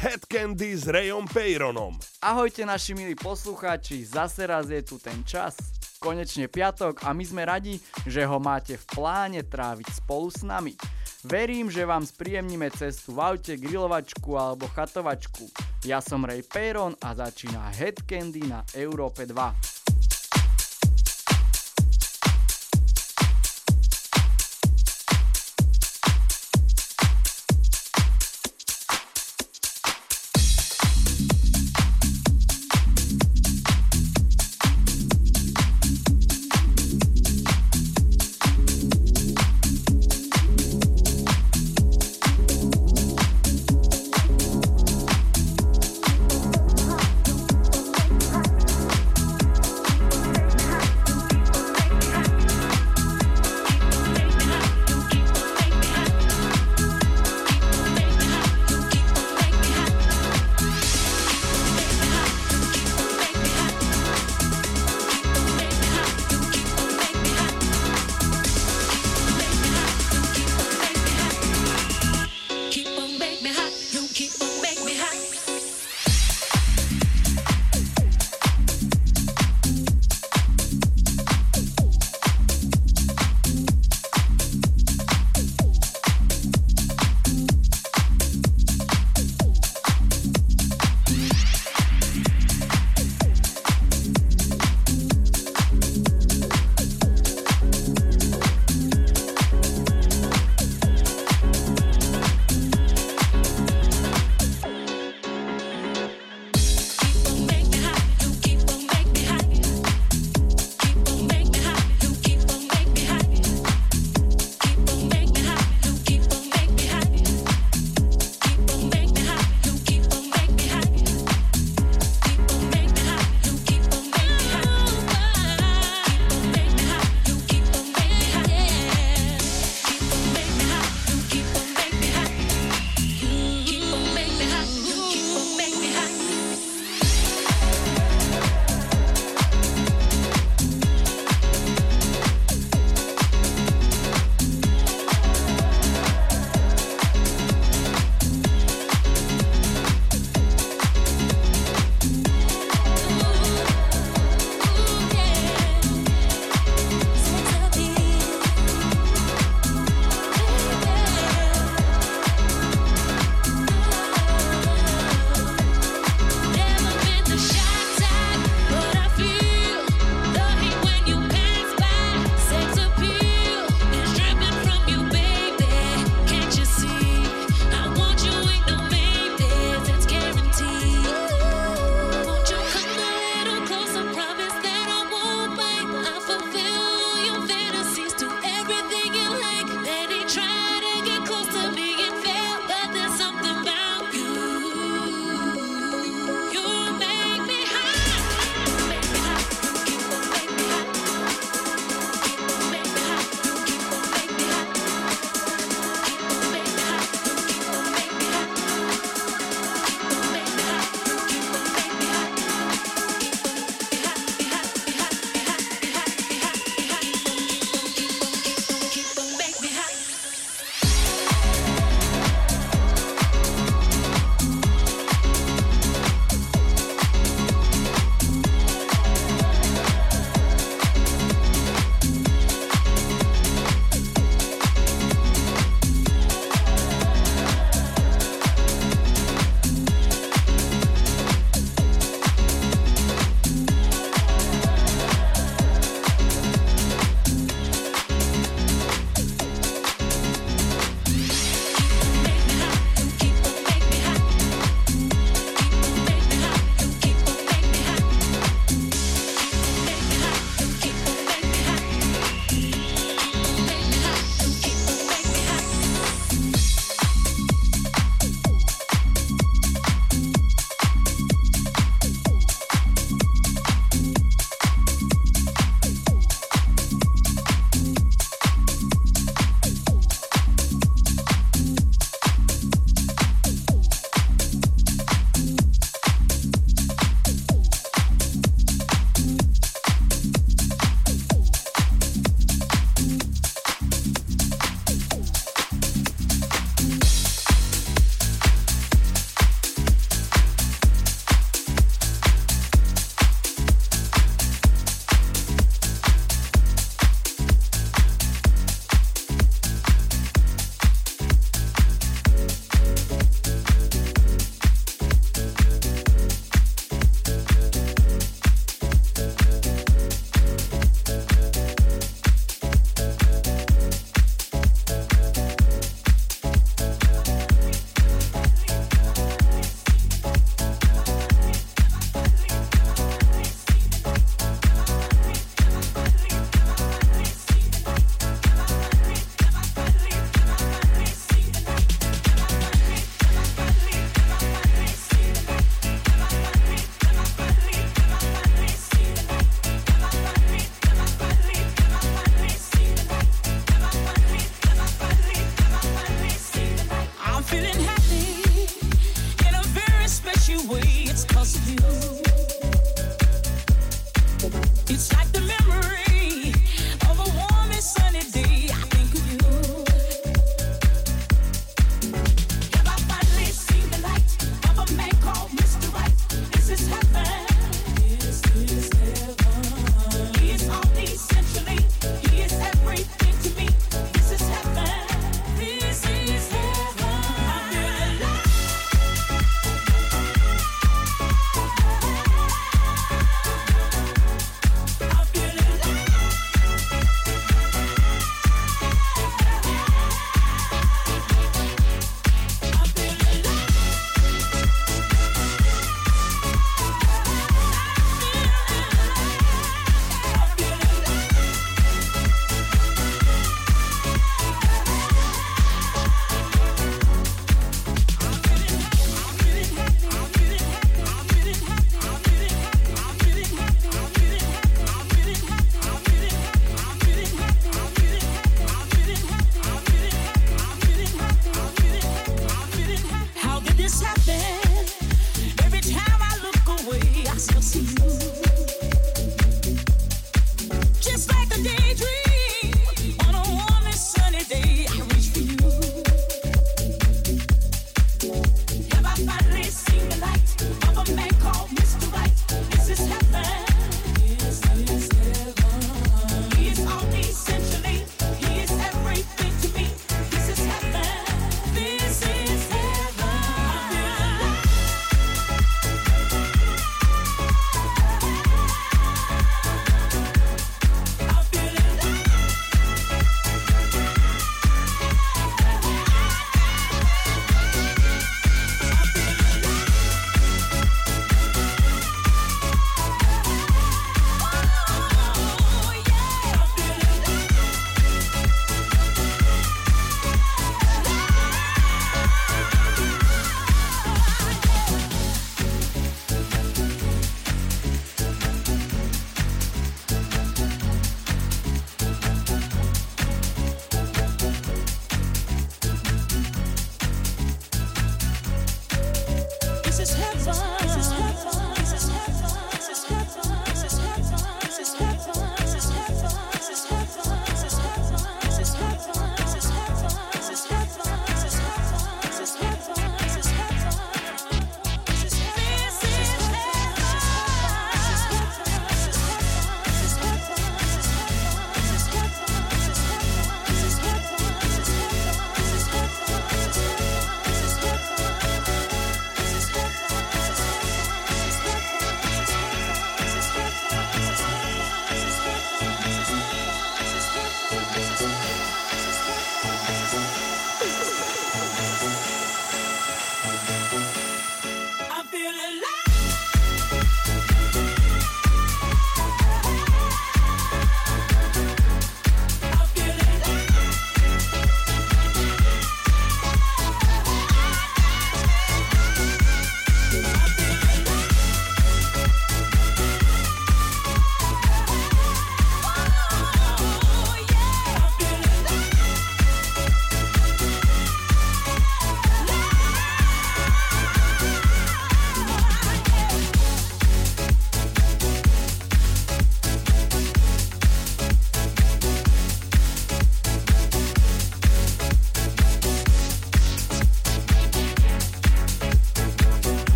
Head Candy s Rayom Peyronom. Ahojte naši milí poslucháči, zase raz je tu ten čas. Konečne piatok a my sme radi, že ho máte v pláne tráviť spolu s nami. Verím, že vám spríjemníme cestu v aute, grilovačku alebo chatovačku. Ja som Ray Peyron a začína Head Candy na Európe 2.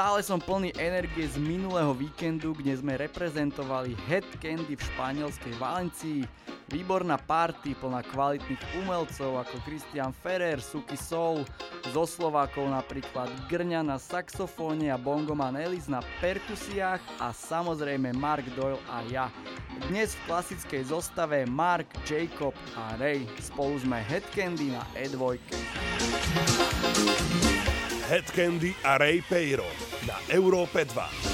stále som plný energie z minulého víkendu, kde sme reprezentovali Head Candy v španielskej Valencii. Výborná party plná kvalitných umelcov ako Christian Ferrer, Suki Soul, zo Slovákov napríklad Grňa na saxofóne a Bongoman Ellis na perkusiách a samozrejme Mark Doyle a ja. Dnes v klasickej zostave Mark, Jacob a Ray. Spolu sme Head Candy na E2. Head Candy a Ray Peiro na Európe 2.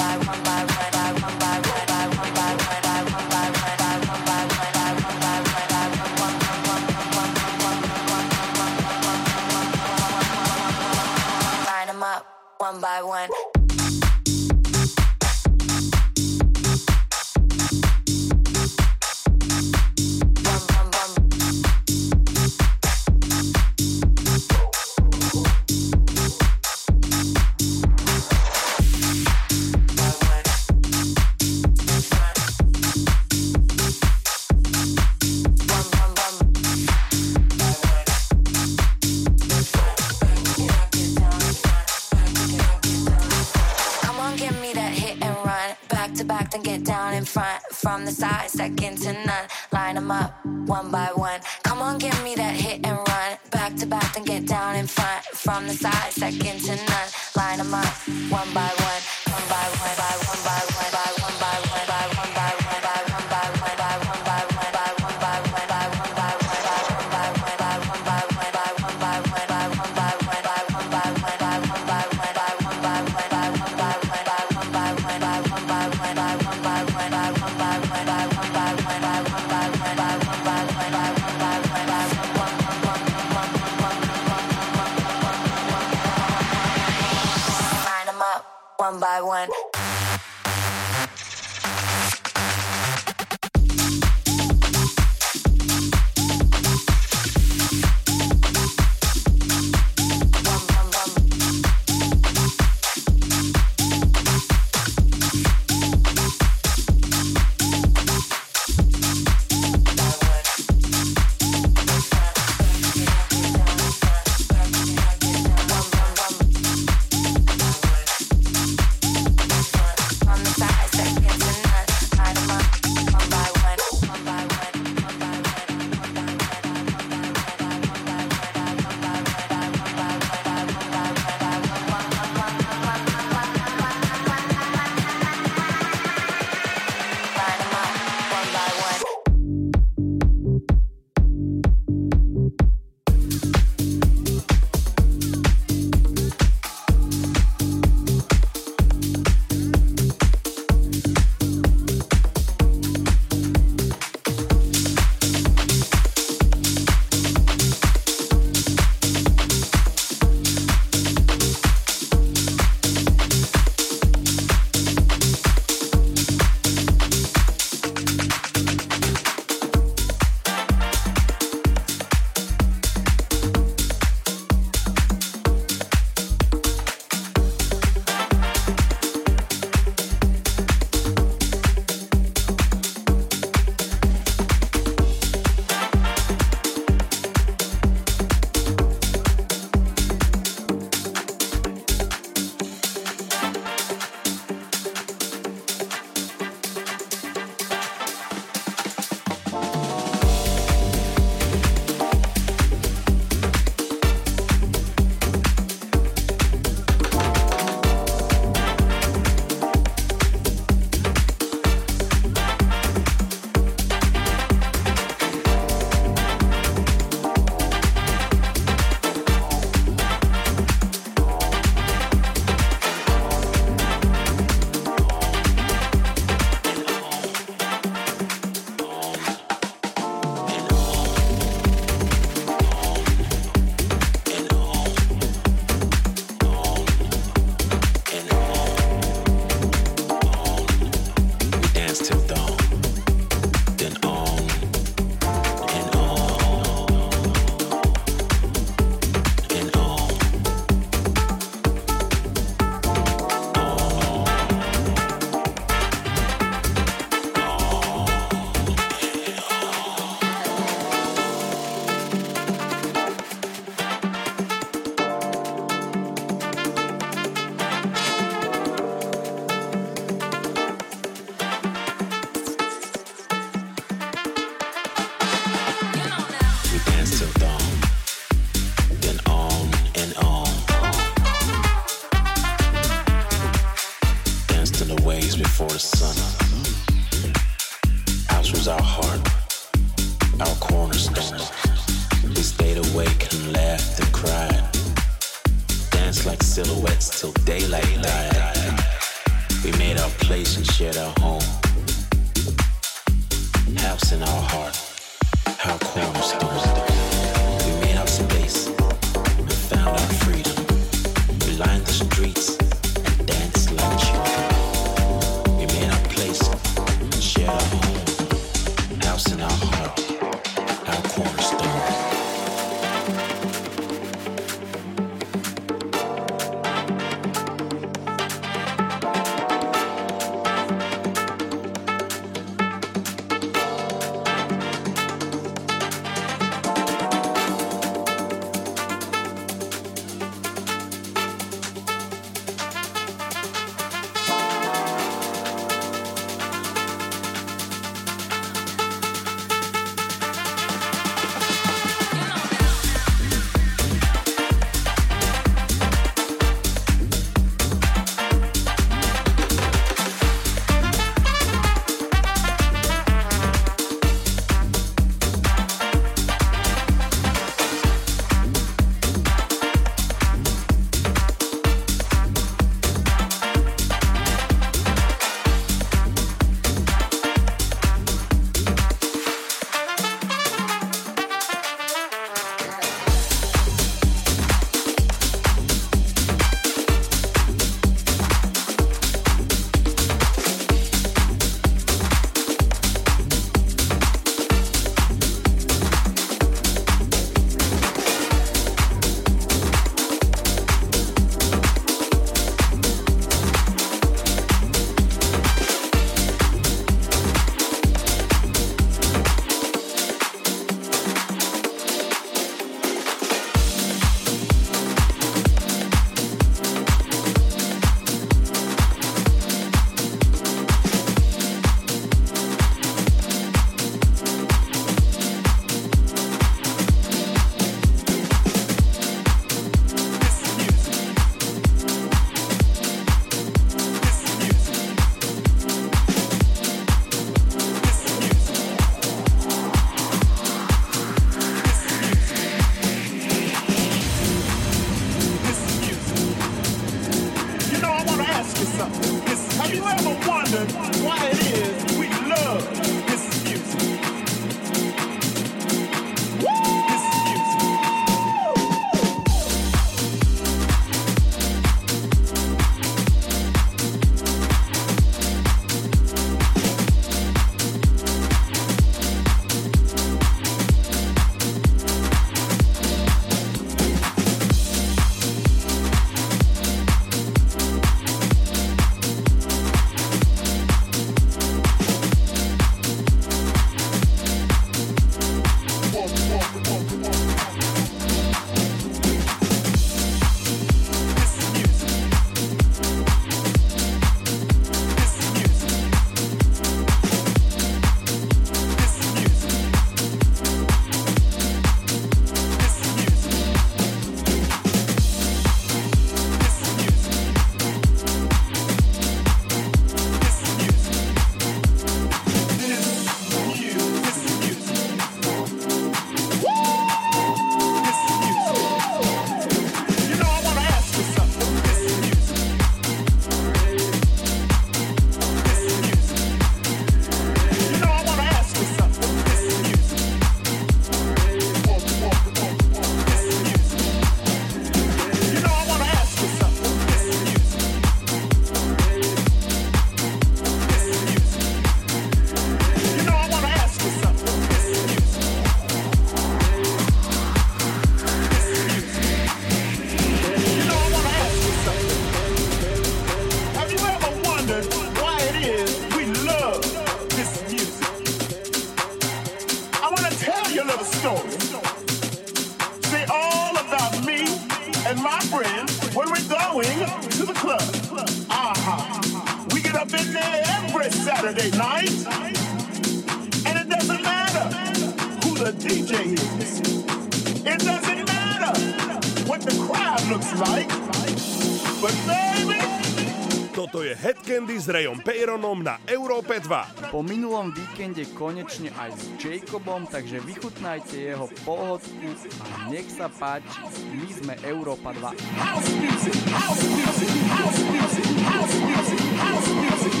Toto je Head Candy s Rayom Peyronom na Európe 2. Po minulom víkende konečne aj s Jacobom, takže vychutnajte jeho pohodku a nech sa páči, my sme Európa 2. House music, house music, house music, house music, house music, house music,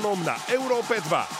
Peyronom na Európe 2.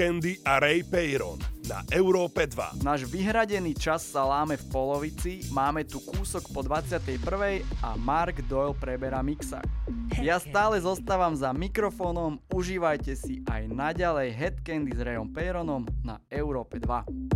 Candy a Ray Peyron na Európe 2. Náš vyhradený čas sa láme v polovici, máme tu kúsok po 21. a Mark Doyle preberá mixák. Ja stále zostávam za mikrofónom, užívajte si aj naďalej Head Candy s Rayom Peyronom na Európe 2.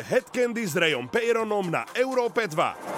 Toto je Head Candy s Rayom Peyronom na Európe 2.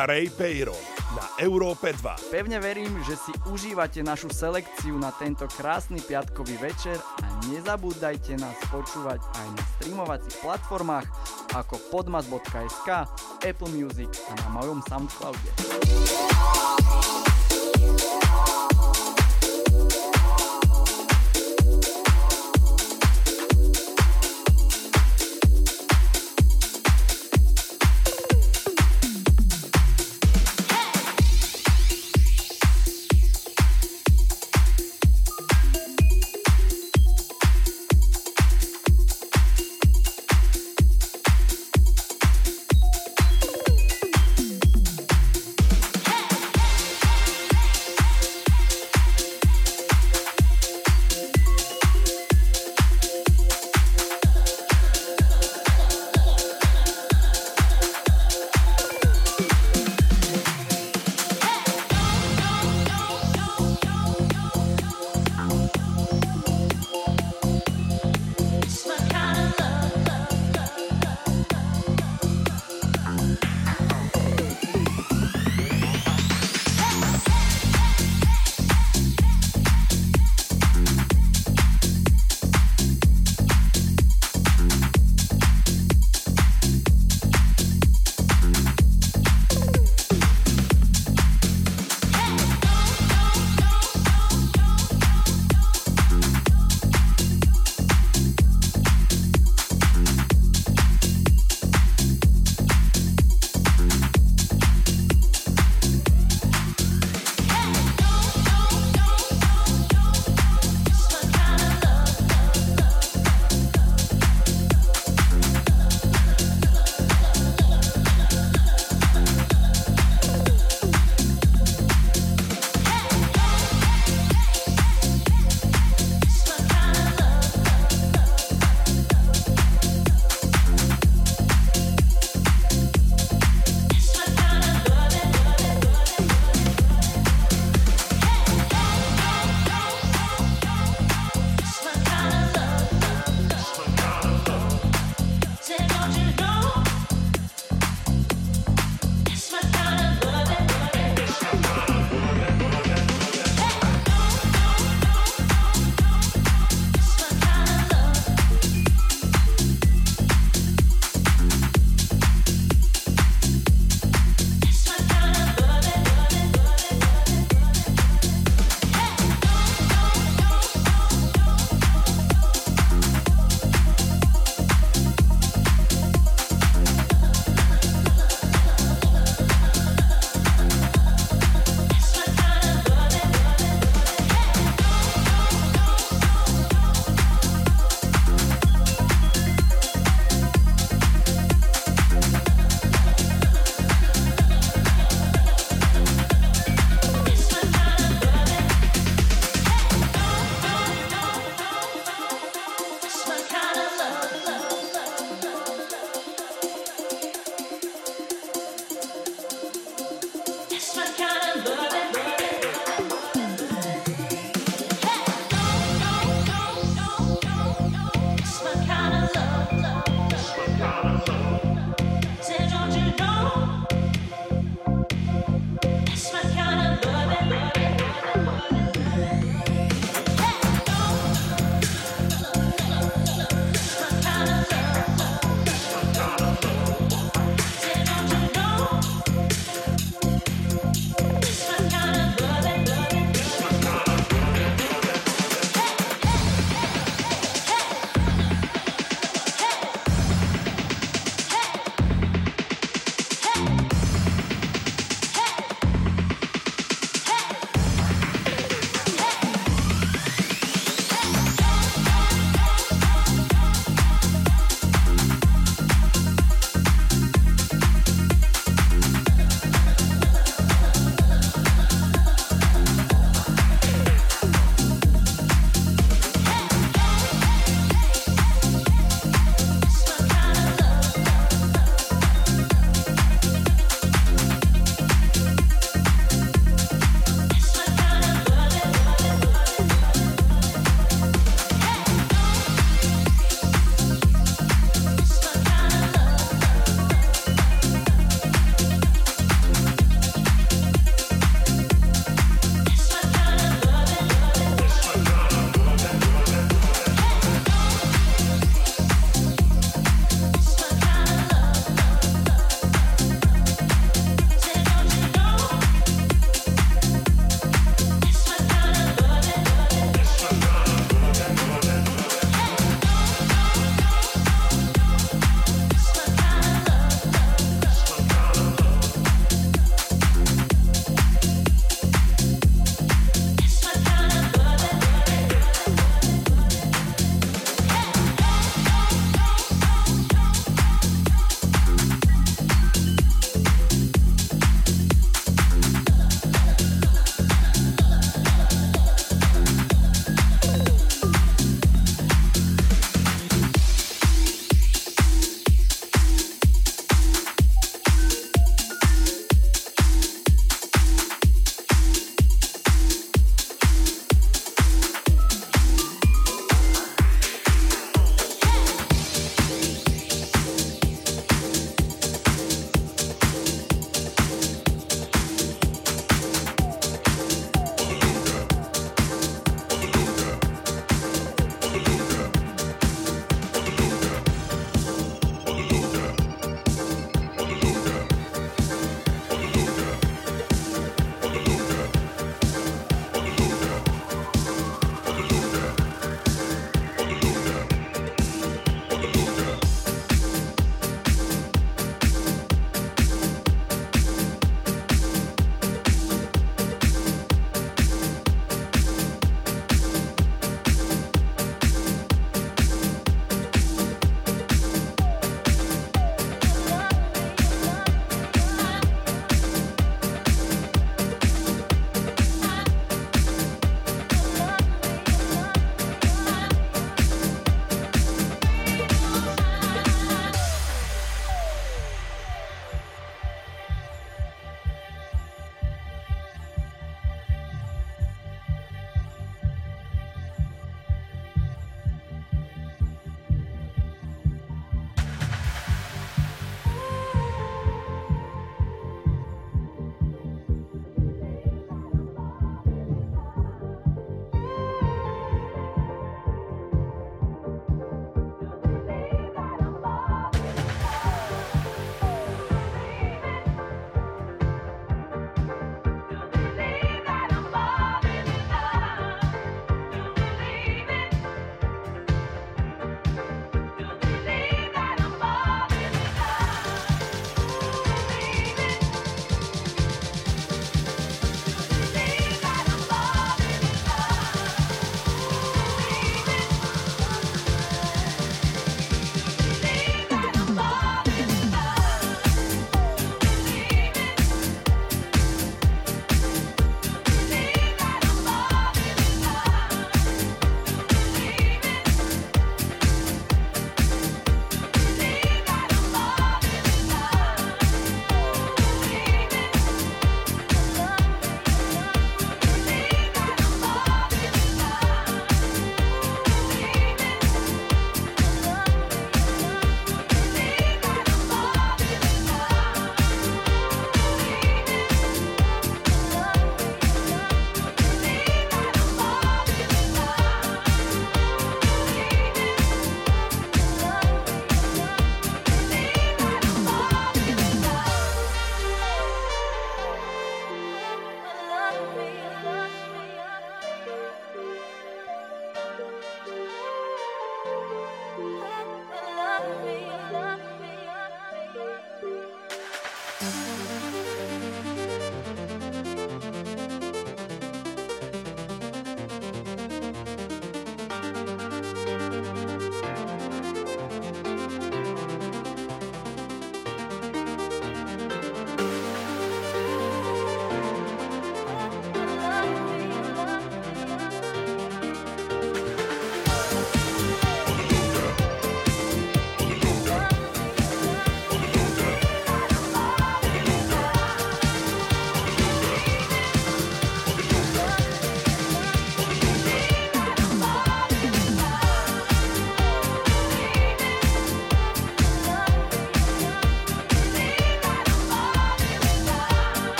a Ray Peiro na Európe 2. Pevne verím, že si užívate našu selekciu na tento krásny piatkový večer a nezabúdajte nás počúvať aj na streamovacích platformách ako podmas.sk, Apple Music a na mojom Soundcloude.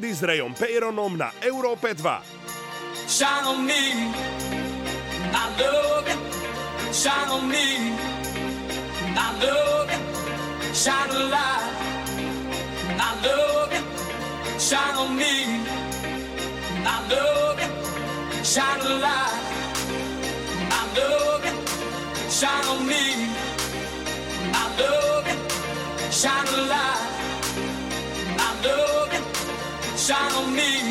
Dandy s Rejom Peyronom na Európe 2. Shine on me, I love. Shine on me, I love. Shine a light, I love. Shine on me, I love. Shine a light, I love. Shine on me, I love. Shine a light. shine on me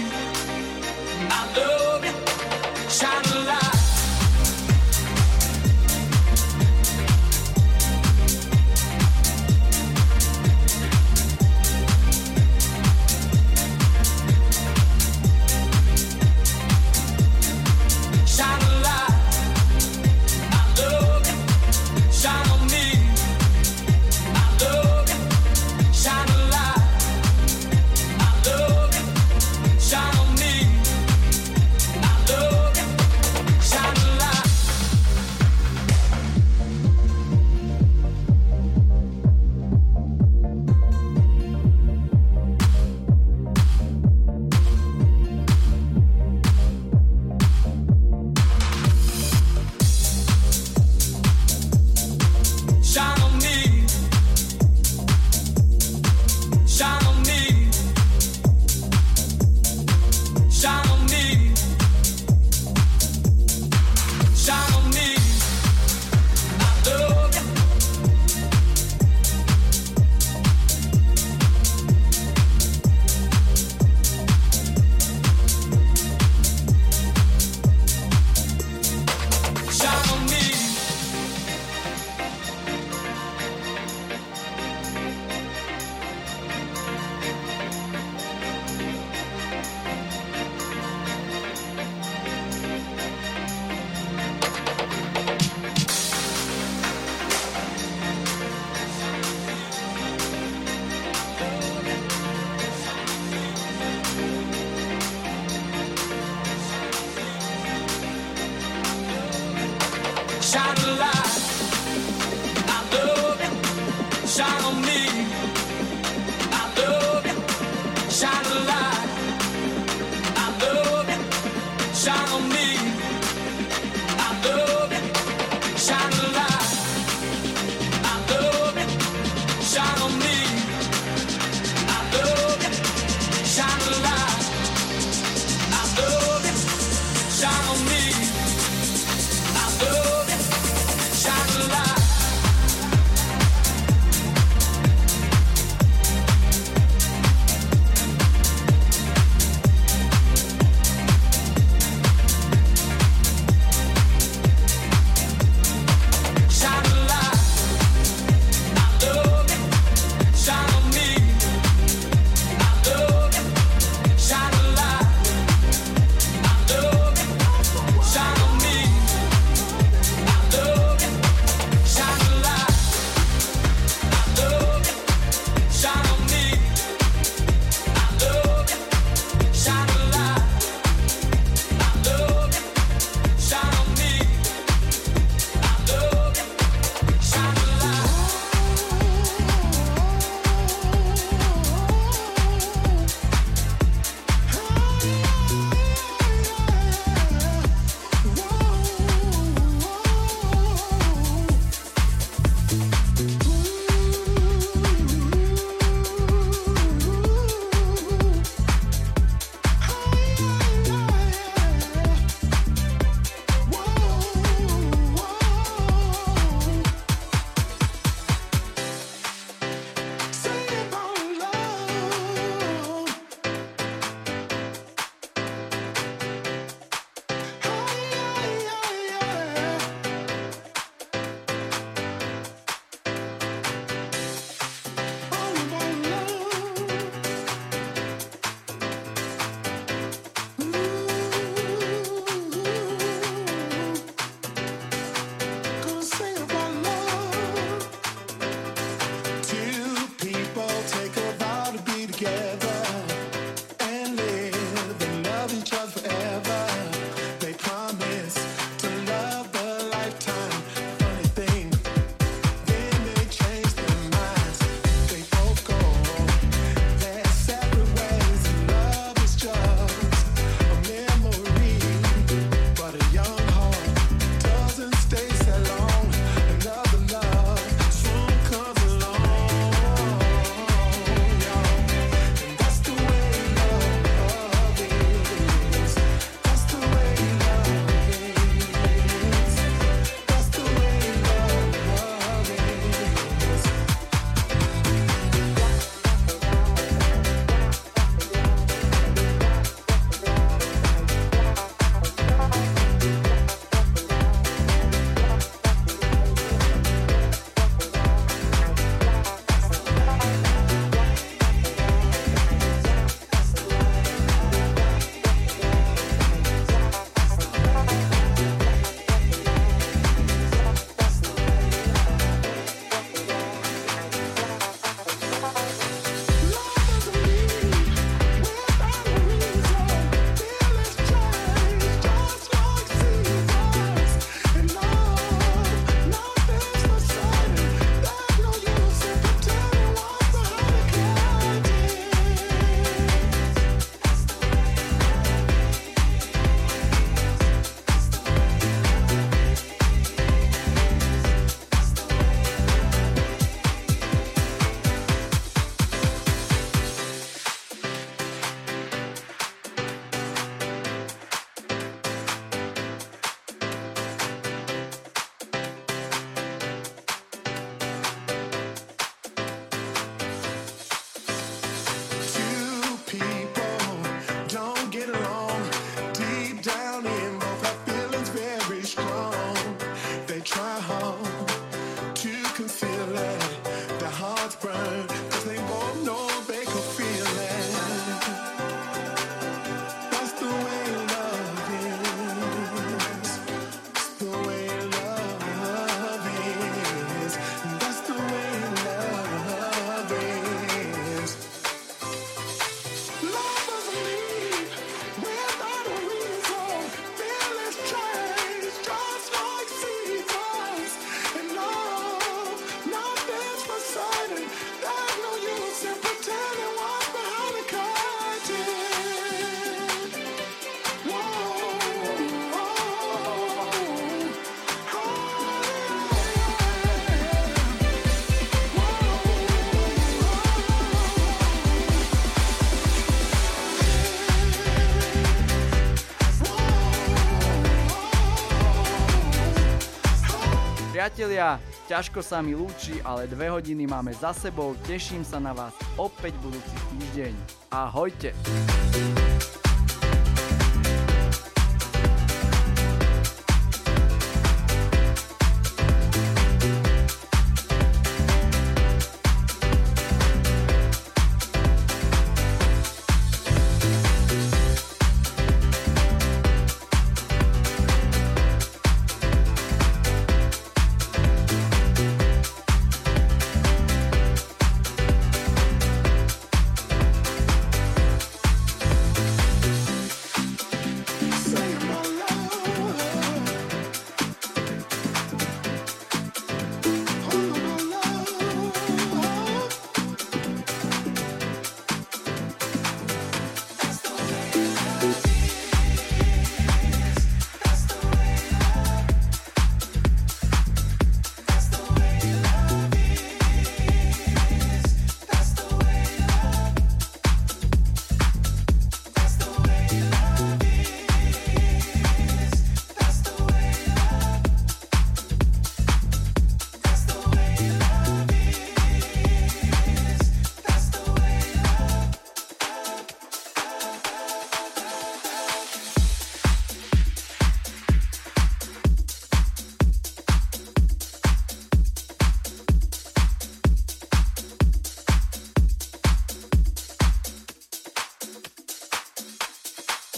Priatelia, ťažko sa mi lúči, ale dve hodiny máme za sebou. Teším sa na vás opäť budúci týždeň. Ahojte.